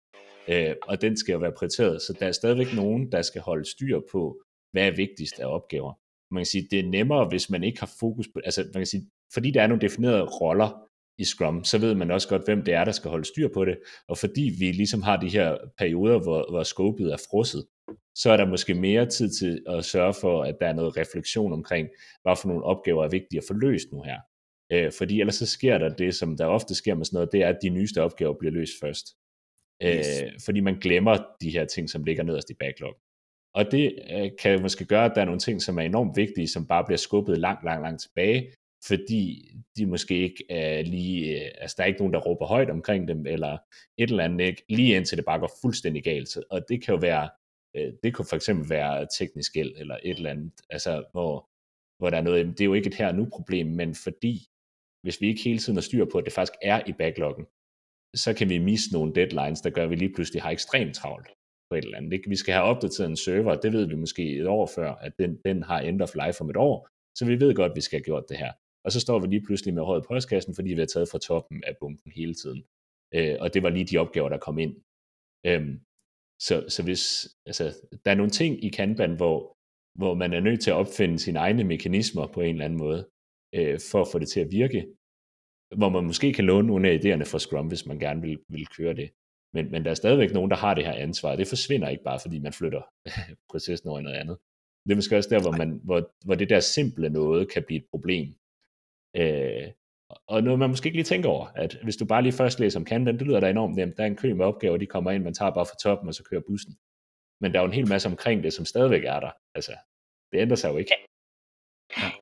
øh, og den skal jo være prioriteret, så der er stadigvæk nogen, der skal holde styr på, hvad er vigtigst af opgaver. Man kan sige, det er nemmere, hvis man ikke har fokus på, altså man kan sige, fordi der er nogle definerede roller i Scrum, så ved man også godt, hvem det er, der skal holde styr på det, og fordi vi ligesom har de her perioder, hvor, hvor skåbet er frosset, så er der måske mere tid til at sørge for, at der er noget refleksion omkring, hvad for nogle opgaver er vigtige at få løst nu her. Øh, fordi ellers så sker der det, som der ofte sker med sådan noget, det er, at de nyeste opgaver bliver løst først. Øh, yes. Fordi man glemmer de her ting, som ligger nederst i backlog. Og det øh, kan måske gøre, at der er nogle ting, som er enormt vigtige, som bare bliver skubbet langt, langt, langt tilbage, fordi de måske ikke er lige, øh, altså der er ikke nogen, der råber højt omkring dem, eller et eller andet, ikke? lige indtil det bare går fuldstændig galt. Og det kan jo være, øh, det kunne for eksempel være teknisk gæld, eller et eller andet, altså hvor, hvor der er noget, det er jo ikke et her nu problem, men fordi, hvis vi ikke hele tiden har styr på, at det faktisk er i backloggen, så kan vi misse nogle deadlines, der gør, at vi lige pludselig har ekstremt travlt på et eller andet. Ikke? Vi skal have opdateret en server, det ved vi måske et år før, at den, den har end of life om et år, så vi ved godt, at vi skal have gjort det her. Og så står vi lige pludselig med højt postkassen, fordi vi har taget fra toppen af bunken hele tiden. Øh, og det var lige de opgaver, der kom ind. Øhm, så, så hvis, altså, der er nogle ting i Kanban, hvor, hvor man er nødt til at opfinde sine egne mekanismer på en eller anden måde, øh, for at få det til at virke, hvor man måske kan låne nogle af idéerne fra Scrum, hvis man gerne vil, vil køre det. Men, men der er stadigvæk nogen, der har det her ansvar, det forsvinder ikke bare, fordi man flytter *laughs* processen over i noget andet. Det er måske også der, hvor, man, hvor, hvor det der simple noget kan blive et problem. Øh, og noget, man måske ikke lige tænker over, at hvis du bare lige først læser om Kanban, det lyder da enormt nemt. Der er en kø med opgaver, de kommer ind, man tager bare fra toppen, og så kører bussen. Men der er jo en hel masse omkring det, som stadigvæk er der. Altså, det ændrer sig jo ikke. Ja.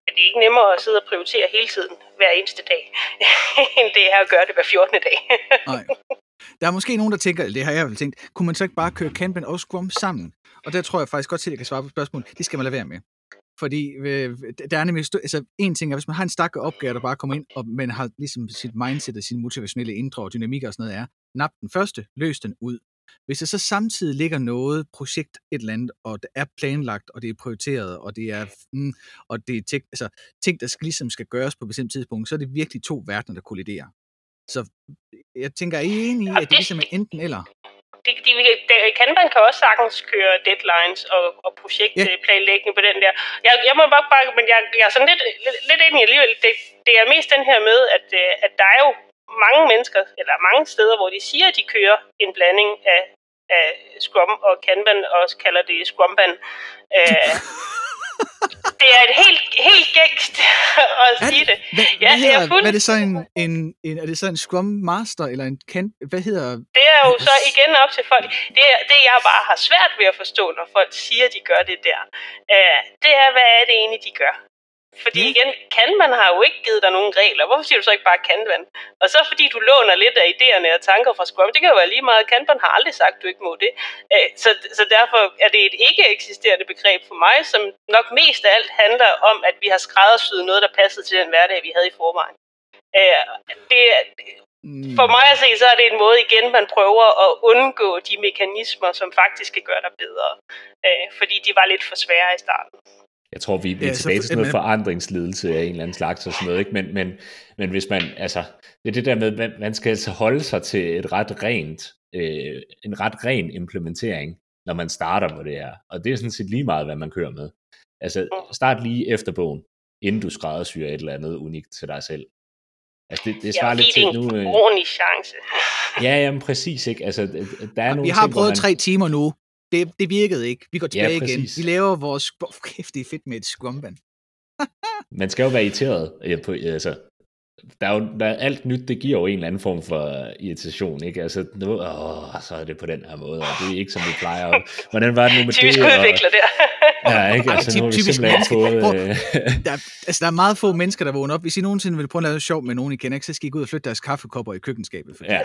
Det er ikke nemmere at sidde og prioritere hele tiden, hver eneste dag, *laughs* end det er at gøre det hver 14. dag. Nej. *laughs* Der er måske nogen, der tænker, det har jeg vel tænkt, kunne man så ikke bare køre Kanban og Scrum sammen? Og der tror jeg faktisk godt til, at jeg kan svare på spørgsmålet. Det skal man lade være med. Fordi øh, der er nemlig, altså en ting er, hvis man har en stak af opgaver, der bare kommer ind, og man har ligesom sit mindset og sin motivationelle indre og dynamik og sådan noget er, nap den første, løs den ud. Hvis der så samtidig ligger noget projekt et eller andet, og det er planlagt, og det er prioriteret, og det er, mm, og det er ting, altså, ting, der skal, ligesom skal gøres på et bestemt tidspunkt, så er det virkelig to verdener, der kolliderer. Så jeg tænker, er I enige i, at det ligesom er enten eller? Det, de, de, Kanban kan også sagtens køre deadlines og, og projektplanlægning yeah. på den der. Jeg, jeg må bare, bare men jeg, jeg er sådan lidt, lidt, lidt enig alligevel. Det, det er mest den her med, at, øh, at der er jo mange mennesker, eller mange steder, hvor de siger, at de kører en blanding af, af Scrum og Kanban, og også kalder det Scrumban. *laughs* Øh, det er et helt, helt gængst *laughs* at sige det. Hvad, ja, hvad, hedder, fuld... hvad er det så en, en, en, er det så en Scrum Master, eller en kan, hvad hedder... Det er jo så igen op til folk. Det, er, det jeg bare har svært ved at forstå, når folk siger, de gør det der, uh, det er, hvad er det egentlig, de gør? Fordi mm. igen, Kanban har jo ikke givet dig nogen regler. Hvorfor siger du så ikke bare Kanban? Og så fordi du låner lidt af idéerne og tanker fra Scrum, det kan jo være lige meget. Kanban har aldrig sagt, at du ikke må det. Så, så derfor er det et ikke eksisterende begreb for mig, som nok mest af alt handler om, at vi har skræddersyet noget, der passede til den hverdag, vi havde i forvejen. Det, mm. for mig at se, så er det en måde igen, man prøver at undgå de mekanismer, som faktisk kan gøre dig bedre. Fordi de var lidt for svære i starten. Jeg tror, vi, vi er ja, tilbage til sådan noget forandringsledelse af en eller anden slags og sådan noget, ikke? Men, men, men hvis man, altså, det er det der med, at man skal altså holde sig til et ret rent, øh, en ret ren implementering, når man starter på det her. Og det er sådan set lige meget, hvad man kører med. Altså, start lige efter bogen, inden du skræddersyrer et eller andet unikt til dig selv. Altså, det, det svarer ja, lidt til nu... Øh... ordentlig chance. ja, jamen præcis, ikke? Altså, der er nogle Vi har ting, prøvet man... tre timer nu. Det, det virkede ikke. Vi går tilbage Ja, igen. Vi laver vores... Hvor kæft, det er fedt med et scrumband. *laughs* Man skal jo være irriteret øh, på, altså, der er jo, der er alt nyt, det giver jo en eller anden form for irritation, ikke? Altså, nu, åh, så er det på den her måde, og det er ikke, som vi plejer. Og, hvordan var det nu med Typisk det? Og, udvikler der. ja, ikke? Ej, Altså, nu har vi typisk simpelthen fået... Hvor- Øh, Der, er- altså, der er meget få mennesker, der vågner op. Hvis I nogensinde vil prøve at lave sjov med nogen, I kender, ikke, så skal I gå ud og flytte deres kaffekopper i køkkenskabet. For ja.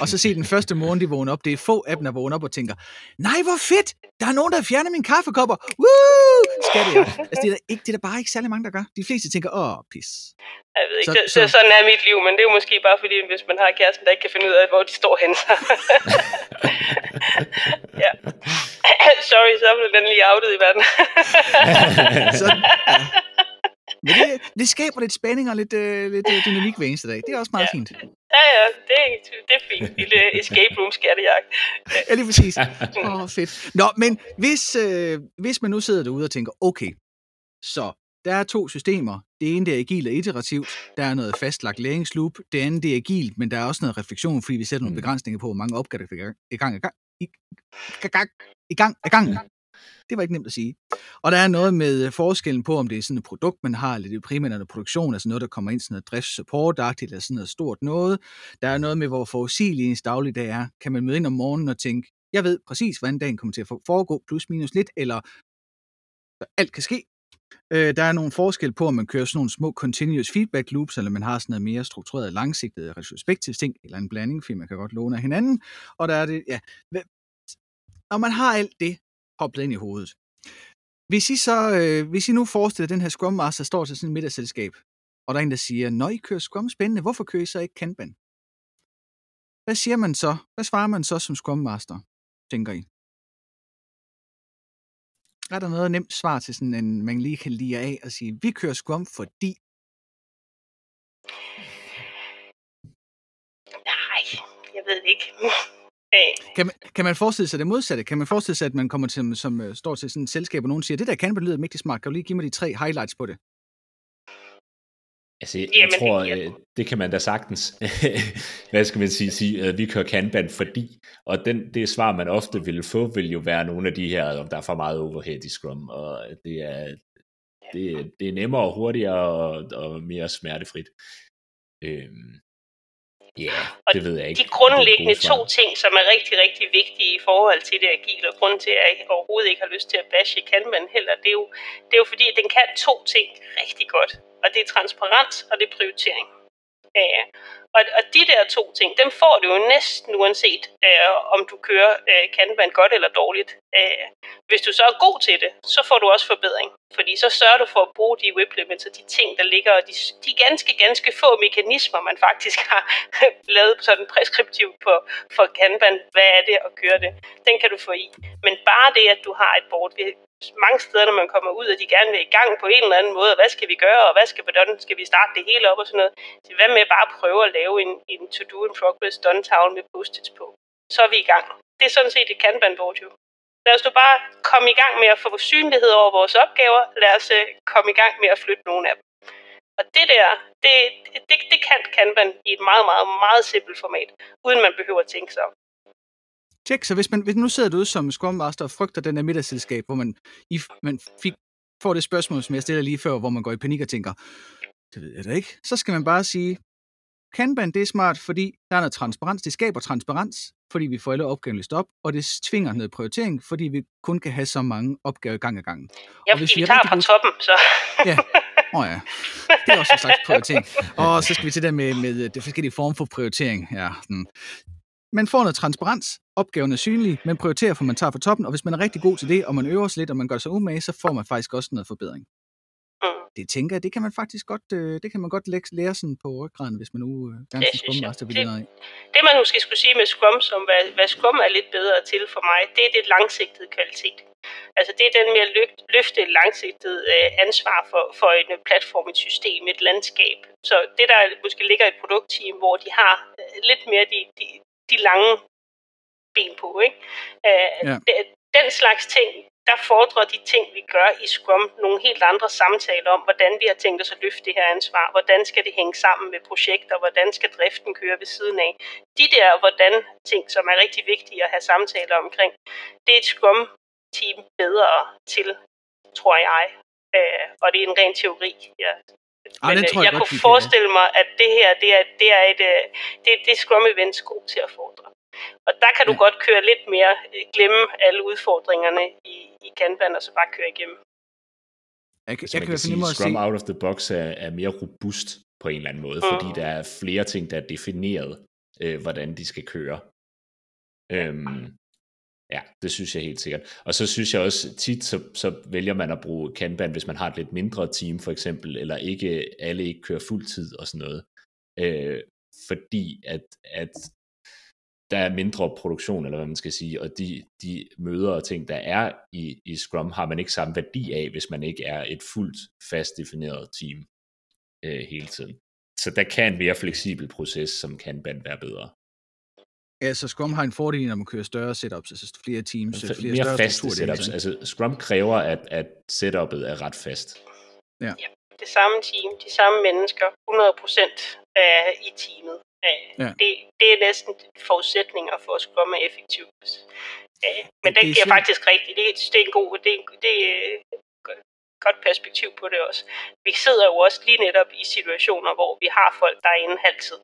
og så se den første morgen, de vågner op. Det er få af dem, der vågner op og tænker, nej, hvor fedt! Der er nogen, der fjerner mine kaffekopper. Woo! Skal det altså, det, er der ikke, det er der bare ikke særlig mange, der gør. De fleste tænker, åh, pis. Jeg ved ikke, Så- så, så, så- sådan er mit liv, men det er jo måske bare fordi, hvis man har kæresten, der ikke kan finde ud af, hvor de står henne. Så. *laughs* ja. *coughs* Sorry, så blev den lige outet i verden. *laughs* Så, ja. *laughs* Men det, det skaber lidt spænding og lidt, øh, lidt øh, dynamik hver eneste dag. Det er også meget Ja. fint. ja, ja, det er, det er fint. Lille escape room skattejagt. Ja, lige præcis. Åh, oh, fedt. Nå, men hvis, øh, hvis man nu sidder derude og tænker, okay, så der er to systemer. Det ene det er agil og iterativt. Der er noget fastlagt læringsloop. Det andet det er agilt, men der er også noget refleksion, fordi vi sætter nogle Mm. begrænsninger på, hvor mange opgaver der er i gang, i gang, i, gang, i gang, i gang. Det var ikke nemt at sige. Og der er noget med forskellen på, om det er sådan et produkt, man har, eller det er primært noget produktion, altså noget, der kommer ind sådan noget driftssupport-agtigt, eller sådan noget stort noget. Der er noget med, hvor forudsigelig ens dagligdag er. Kan man møde ind om morgenen og tænke, jeg ved præcis, hvordan dagen kommer til at foregå, plus minus lidt, eller alt kan ske. Øh, der er nogle forskel på, om man kører sådan nogle små continuous feedback loops, eller man har sådan noget mere struktureret, langsigtet, retrospektivt ting, eller en blanding, fordi man kan godt låne af hinanden. Og der er det, ja, når man har alt det hoplet ind i hovedet. Hvis I så, øh, hvis I nu forestiller, at den her Scrum Master står til sådan et middagsselskab, og der er en, der siger, når I kører Scrum spændende, hvorfor kører I så ikke Kanban? Hvad siger man så? Hvad svarer man så som Scrum Master, tænker I? Er der noget nemt svar til sådan en, man lige kan lide af og sige, vi kører Scrum, fordi... Nej, jeg ved det ikke. *laughs* Kan man, kan man forestille sig det modsatte? Kan man forestille sig, at man kommer til, som uh, står til sådan et selskab, og nogen siger, det der Kanban lyder mægtig smart, kan du lige give mig de tre highlights på det? Altså, jeg, Jamen, jeg tror, det- øh, det kan man da sagtens, *laughs* hvad skal man sige, sige at vi kører Kanban fordi, og den, det svar, man ofte vil få, vil jo være nogle af de her, om der er for meget overhead i Scrum, og det er, det, det er nemmere og hurtigere og, og mere smertefrit. Øhm, ja, Og det ved jeg ikke. de grundlæggende to ting, som er rigtig, rigtig vigtige i forhold til det agile, og grunden til, at jeg overhovedet ikke har lyst til at bashe Kanban heller, det er jo, det er jo fordi, at den kan to ting rigtig godt. Og det er transparens, og det er prioritering. Ja, og, og de der to ting, dem får du jo næsten uanset, øh, om du kører øh, Kanban godt eller dårligt. Øh, hvis du så er god til det, så får du også forbedring. Fordi så sørger du for at bruge de whip limits og de ting, der ligger, og de, de ganske, ganske få mekanismer, man faktisk har *laughs* lavet sådan preskriptivt på, for Kanban. Hvad er det at køre det? Den kan du få i. Men bare det, at du har et board, vi, mange steder, når man kommer ud, og de gerne vil i gang på en eller anden måde, hvad skal vi gøre, og hvad skal, hvordan skal vi starte det hele op og sådan noget. Så hvad med bare at prøve at lave en, en to-do in progress done town med post på? Så er vi i gang. Det er sådan set et Kanban-board jo. Lad os nu bare komme i gang med at få synlighed over vores opgaver. Lad os øh, komme i gang med at flytte nogle af dem. Og det der, det, det, det kan Kanban i et meget, meget, meget simpelt format, uden man behøver at tænke sig om. Tjek, så hvis man hvis nu sidder ud som Scrum Master og frygter den her middagsselskab, hvor man, I, man fik, får det spørgsmål, som jeg stiller lige før, hvor man går i panik og tænker, det ved jeg da ikke, så skal man bare sige, Kanban, det er smart, fordi der er noget transparens. Det skaber transparens, fordi vi får alle opgaven listet op, og det tvinger noget prioritering, fordi vi kun kan have så mange opgaver gang ad gangen. Ja, Og hvis fordi vi vi er tager fra gode- toppen, så... Ja, åh oh, ja. Det er også en slags prioritering. Og så skal vi til det med, med det forskellige form for prioritering. Ja, sådan. Man får noget transparens, opgaven er synlig, men prioriterer, for man tager fra toppen, og hvis man er rigtig god til det, og man øver sig lidt, og man gør sig umage, så får man faktisk også noget forbedring. Det tænker jeg, det kan man faktisk godt, øh, det kan man godt læ- lære sådan på ryggraden, hvis man nu øh, gerne synes Scrum. Master vil Det-. Det man måske skulle sige med Scrum, som hvad, hvad Scrum er lidt bedre til for mig, det er det langsigtede kvalitet. Altså det er den med at lø- løfte et langsigtet øh, ansvar for, for en øh, platform, et system, et landskab. Så det der måske ligger et produktteam, hvor de har øh, lidt mere de, de, de lange ben på, ikke? Øh, Ja. det, den slags ting, der fordrer de ting, vi gør i Scrum, nogle helt andre samtaler om, hvordan vi har tænkt os at løfte det her ansvar. Hvordan skal det hænge sammen med projekter? Hvordan skal driften køre ved siden af? De der hvordan ting, som er rigtig vigtige at have samtaler omkring, det er et Scrum-team bedre til, tror jeg. Øh, og det er en ren teori. Ja. Ej, Men, tror jeg, jeg godt, kunne forestille mig, at det her, det er, det er et, øh, det, det er Scrum Events god til at fordre. Og der kan du ja. godt køre lidt mere, øh, glemme alle udfordringerne i, i Kanban, og så bare køre igennem. Jeg, jeg, man kan, kan sige, at Scrum Out of the Box er, er mere robust på en eller anden måde, mm. fordi der er flere ting, der er defineret, øh, hvordan de skal køre. Øhm, ja, det synes jeg helt sikkert. Og så synes jeg også, tit så, så vælger man at bruge Kanban, hvis man har et lidt mindre team for eksempel, eller ikke alle ikke kører fuld tid og sådan noget. Øh, fordi at, at der er mindre produktion, eller hvad man skal sige, og de, de møder og ting, der er i, i Scrum, har man ikke samme værdi af, hvis man ikke er et fuldt fast defineret team øh, hele tiden. Så der kan en mere fleksibel proces, som kan være bedre. Ja, så Scrum har en fordel, når man kører større setups, altså flere teams, flere mere større faste setups. Altså Scrum kræver, at, at setupet er ret fast. Ja. ja. Det samme team, de samme mennesker, 100% er i teamet. Ja. Det, det er næsten forudsætninger for at Scrum er effektivt. Men det, det giver faktisk rigtigt. Det, det er en god, det, det er godt perspektiv på det også. Vi sidder jo også lige netop i situationer, hvor vi har folk, der er inde halvtid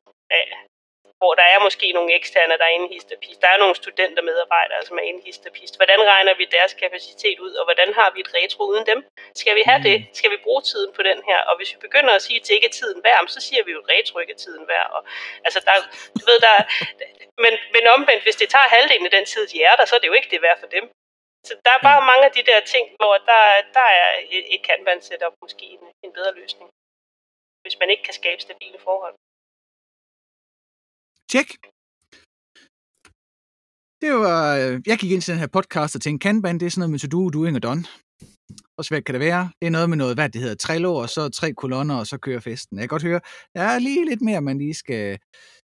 hvor der er måske nogle eksterne, der er inde pist. Der er nogle studenter medarbejdere, som er inde pist. Hvordan regner vi deres kapacitet ud, og hvordan har vi et retro uden dem? Skal vi have det? Mm. Skal vi bruge tiden på den her? Og hvis vi begynder at sige, at det ikke er tiden værd, så siger vi jo, at retro ikke er tiden værd. Og, altså, der, du ved, der, men, men omvendt, hvis det tager halvdelen af den tid, de er der, så er det jo ikke det værd for dem. Så der er bare mm. mange af de der ting, hvor der, der er et, et Kanban setup måske en, en bedre løsning. Hvis man ikke kan skabe stabile forhold. Tjek. Det var, øh, jeg gik ind til den her podcast og tænkte, Kanban, det er sådan noget med to-do, doing og done. Hvor svært kan det være? Det er noget med noget, hvad det hedder, Trello, og så tre kolonner, og så kører festen. Jeg kan godt høre, der er lige lidt mere, man lige skal,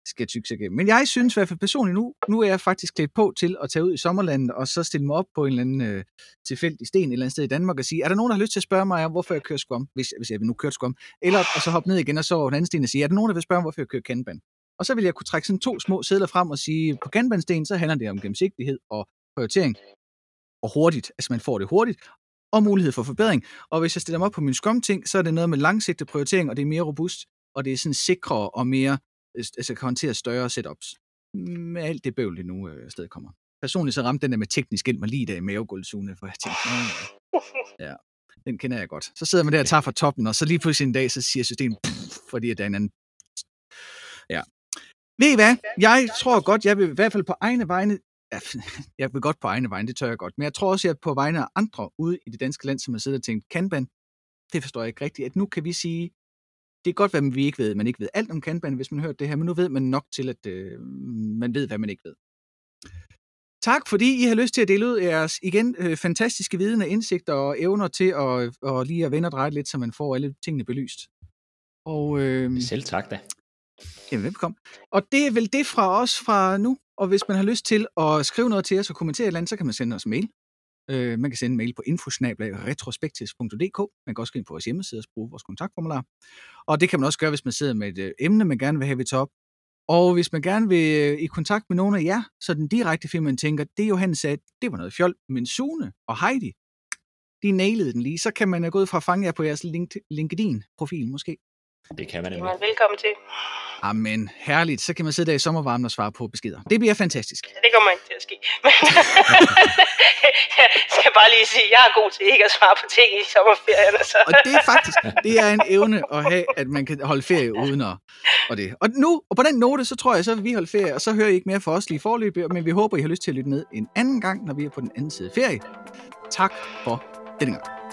skal tykke sig igennem. Men jeg synes i hvert fald personligt nu, nu er jeg faktisk klædt på til at tage ud i sommerlandet, og så stille mig op på en eller anden øh, tilfældig sten et eller andet sted i Danmark og sige, er der nogen, der har lyst til at spørge mig, hvorfor jeg kører Scrum, hvis, hvis jeg nu kører Scrum? Eller og så hoppe ned igen og så over den anden sten og sige, er der nogen, der vil spørge mig, hvorfor jeg kører Kanban? Og så vil jeg kunne trække sådan to små sædler frem og sige, på kanbansten, så handler det om gennemsigtighed og prioritering. Og hurtigt, altså man får det hurtigt, og mulighed for forbedring. Og hvis jeg stiller mig op på min Scrum-ting, så er det noget med langsigtet prioritering, og det er mere robust, og det er sådan sikrere og mere, øh, altså kan håndtere større setups. Med alt det bøvl, det nu øh, sted kommer. Personligt så ramte den der med teknisk ind mig lige der i mavegulvsugene, for jeg tænkte, ja, den kender jeg godt. Så sidder man der og tager fra toppen, og så lige pludselig en dag, så siger systemet, fordi at der er en anden Ja, ved I hvad? Jeg tror godt, jeg vil i hvert fald på egne vegne, *laughs* jeg vil godt på egne vegne, det tør jeg godt, men jeg tror også, at på vegne af andre ude i det danske land, som har siddet og tænkt, Kanban, det forstår jeg ikke rigtigt, at nu kan vi sige, det er godt, hvad vi ikke ved. Man ikke ved alt om Kanban, hvis man hører det her, men nu ved man nok til, at øh, man ved, hvad man ikke ved. Tak, fordi I har lyst til at dele ud af jeres igen øh, fantastiske viden og indsigter og evner til at, og lige at vende og dreje lidt, så man får alle tingene belyst. Og, øh, Selv tak da. Jamen, velkommen. Og det er vel det fra os fra nu. Og hvis man har lyst til at skrive noget til os og kommentere et eller andet, så kan man sende os mail. Øh, man kan sende en mail på infosnablag.retrospektis.dk. Man kan også gå ind på vores hjemmeside og bruge vores kontaktformular. Og det kan man også gøre, hvis man sidder med et øh, emne, man gerne vil have, vi tager op. Og hvis man gerne vil øh, i kontakt med nogen af jer, så den direkte film, man tænker, det Johan sagde, det var noget fjol, men Sune og Heidi, de nailede den lige, så kan man øh, gå ud fra at fange jer på jeres LinkedIn-profil måske. Det kan man nemlig. Velkommen til. Amen, herligt. Så kan man sidde der i sommervarmen og svare på beskeder. Det bliver fantastisk. Det kommer ikke til at ske. *laughs* *laughs* jeg skal bare lige sige, at jeg er god til ikke at svare på ting i sommerferien. Så. og det er faktisk, det er en evne at have, at man kan holde ferie uden at, og det. Og nu, og på den note, så tror jeg, så vil vi holde ferie, og så hører I ikke mere for os lige forløb, men vi håber, I har lyst til at lytte med en anden gang, når vi er på den anden side ferie. Tak for denne gang.